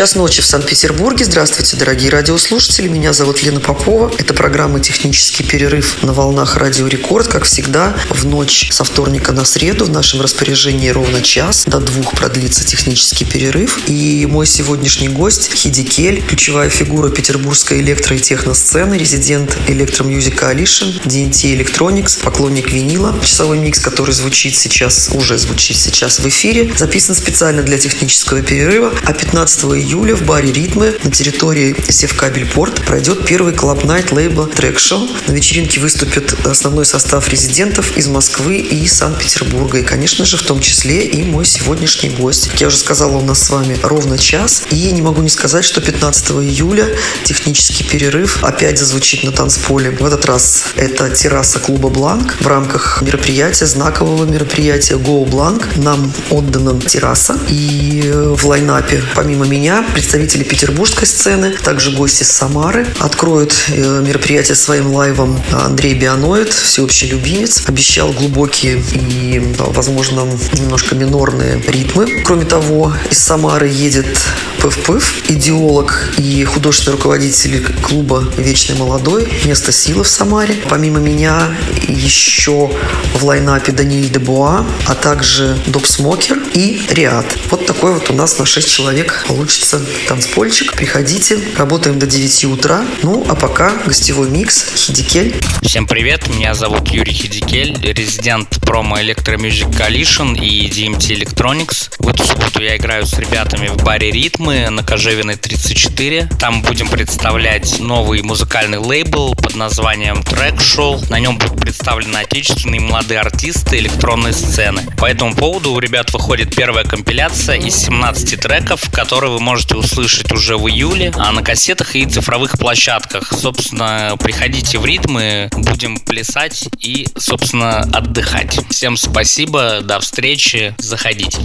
Час ночи в Санкт-Петербурге. Здравствуйте, дорогие радиослушатели. Меня зовут Лена Попова. Это программа «Технический перерыв» на волнах Радио Рекорд. Как всегда, в ночь со вторника на среду в нашем распоряжении ровно час. До двух продлится технический перерыв. И мой сегодняшний гость Хиди Кель, ключевая фигура петербургской электро- и техносцены, резидент Electro Music Coalition, DNT Electronics, поклонник винила. Часовой микс, который звучит сейчас, уже звучит сейчас в эфире, записан специально для технического перерыва. А 15 июля в баре «Ритмы» на территории Севкабельпорт пройдет первый клаб найт лейбла Трек Show. На вечеринке выступит основной состав резидентов из Москвы и Санкт-Петербурга. И, конечно же, в том числе и мой сегодняшний гость. Как я уже сказала, у нас с вами ровно час. И не могу не сказать, что 15 июля технический перерыв опять зазвучит на танцполе. В этот раз это терраса клуба «Бланк». В рамках мероприятия, знакового мероприятия «Go Blank» нам отдана терраса. И в лайнапе, помимо меня, представители петербургской сцены, также гости Самары. Откроют э, мероприятие своим лайвом Андрей Бианоид, всеобщий любимец. Обещал глубокие и, возможно, немножко минорные ритмы. Кроме того, из Самары едет Пыв-Пыв, идеолог и художественный руководитель клуба «Вечный молодой», место силы в Самаре. Помимо меня еще в лайнапе Даниэль Дебуа, а также Доп Смокер и Риад. Вот такой вот у нас на 6 человек получится танцпольчик. Приходите, работаем до 9 утра. Ну, а пока гостевой микс Хидикель. Всем привет, меня зовут Юрий Хидикель, резидент промо Electro Music Coalition и DMT Electronics. В эту субботу я играю с ребятами в баре Ритмы на Кожевиной 34. Там будем представлять новый музыкальный лейбл под названием Track Show. На нем будут представлены отечественные молодые артисты электронной сцены. По этому поводу у ребят выходит первая компиляция из 17 треков, которые вы можете услышать уже в июле, а на кассетах и цифровых площадках. Собственно, приходите в ритмы, будем плясать и, собственно, отдыхать. Всем спасибо, до встречи, заходите.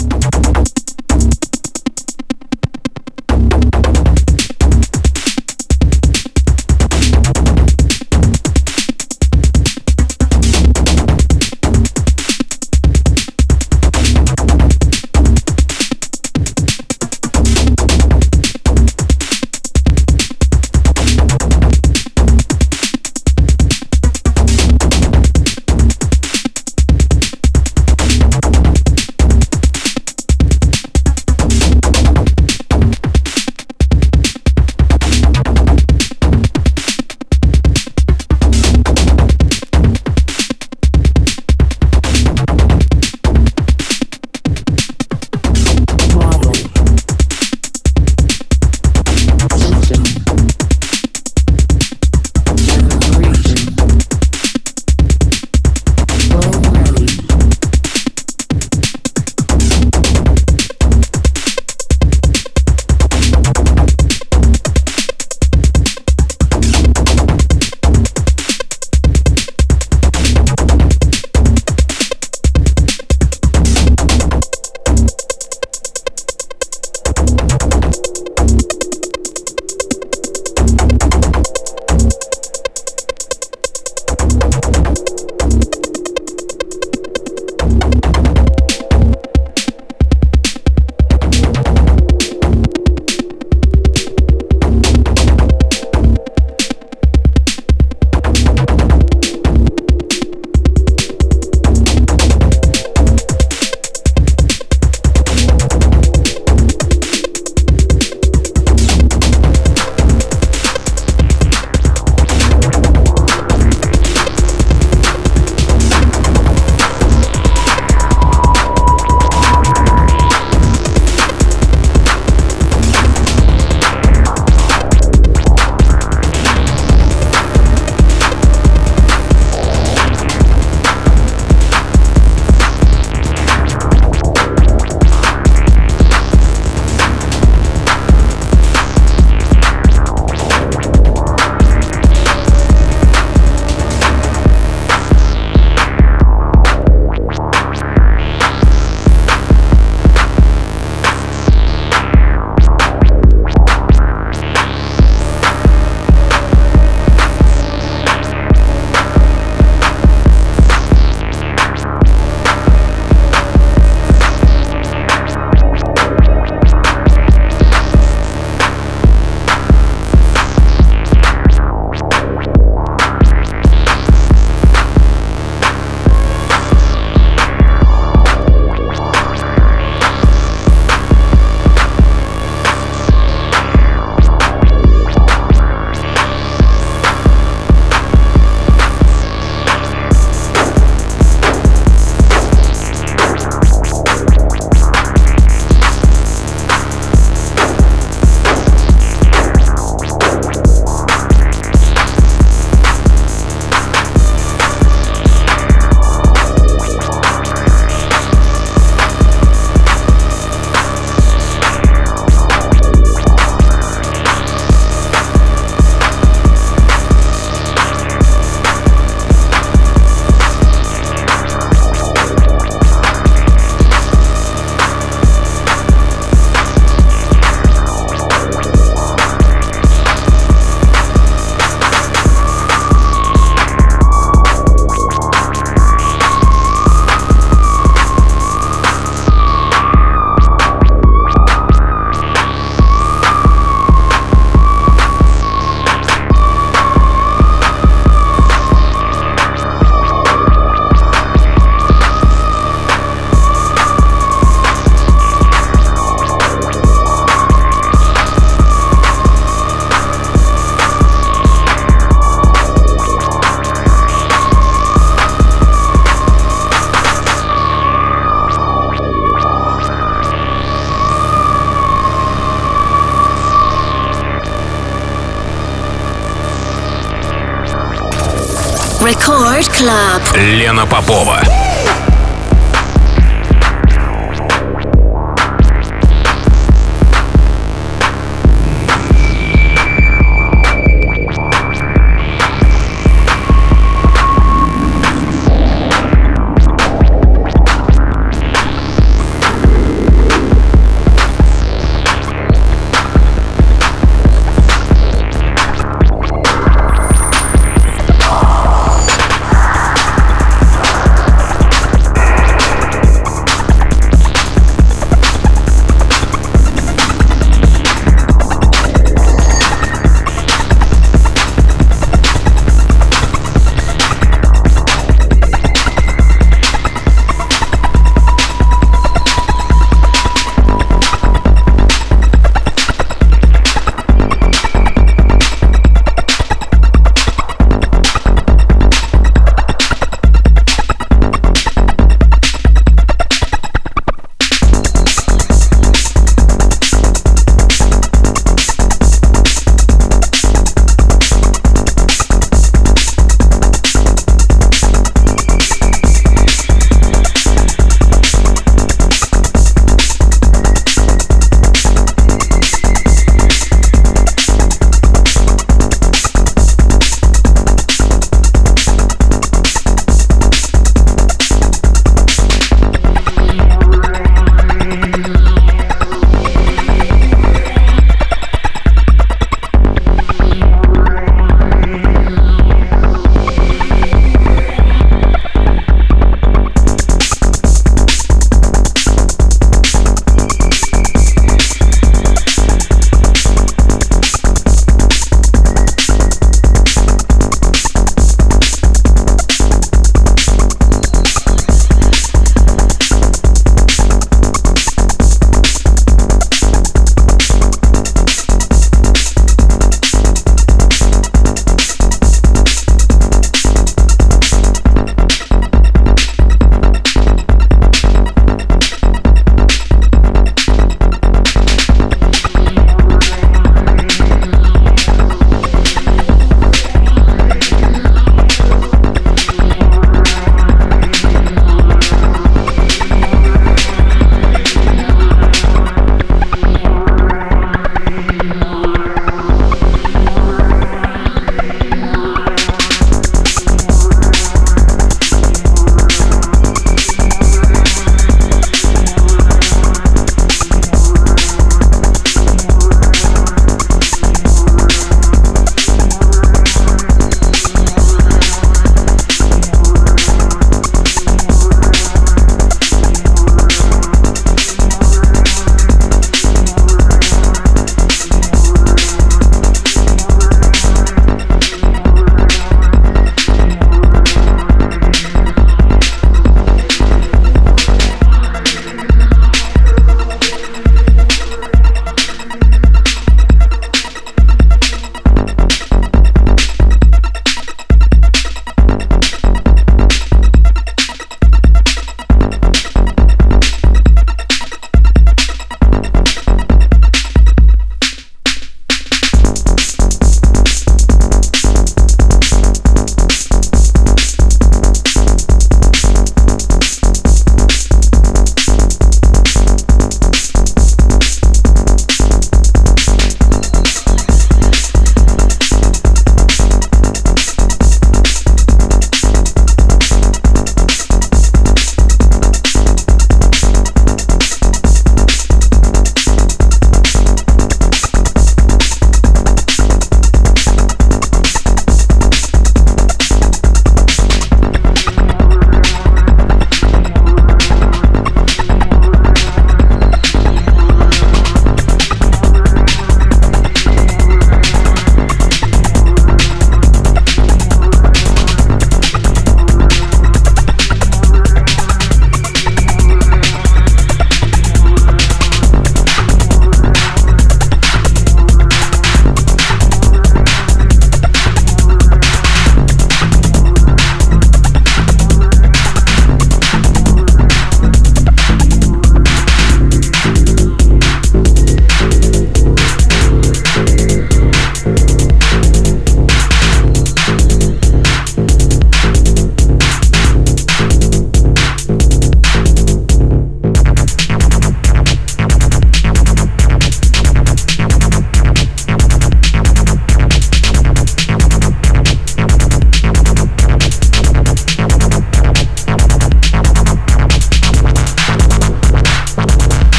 Попова.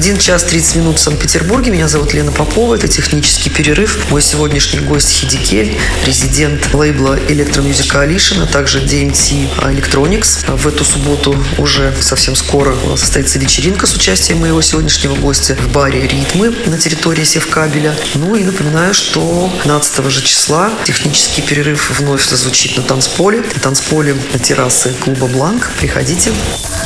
1 час 30 минут в Санкт-Петербурге. Меня зовут Лена Попова. Это технический перерыв. Мой сегодняшний гость Хидикель, резидент лейбла Electro Music Coalition, а также DMT Electronics. В эту субботу уже совсем скоро у нас состоится вечеринка с участием моего сегодняшнего гостя в баре «Ритмы» на территории Севкабеля. Ну и напоминаю, что 15 же числа технический перерыв вновь зазвучит на танцполе. На танцполе на террасы клуба «Бланк». Приходите.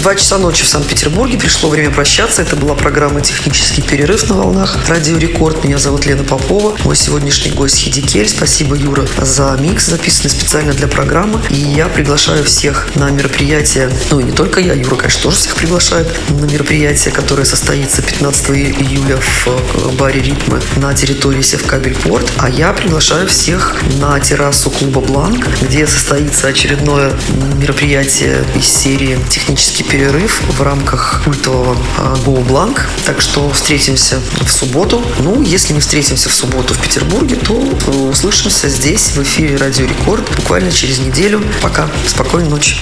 Два часа ночи в Санкт-Петербурге. Пришло время прощаться. Это была программа «Технический перерыв» на волнах. Радио Рекорд. Меня зовут Лена Попова. Мой сегодняшний гость Хидикель. Спасибо, Юра, за микс, записанный специально для программы. И я приглашаю всех на мероприятие, ну и не только я, Юра, конечно, тоже всех приглашает, на мероприятие, которое состоится 15 июля в э, баре «Ритмы» на территории Севкабельпорт. А я приглашаю всех на террасу клуба «Бланк», где состоится очередное мероприятие из серии «Технический перерыв в рамках культового Go Blank. Так что встретимся в субботу. Ну, если не встретимся в субботу в Петербурге, то услышимся здесь, в эфире Радио Рекорд, буквально через неделю. Пока. Спокойной ночи.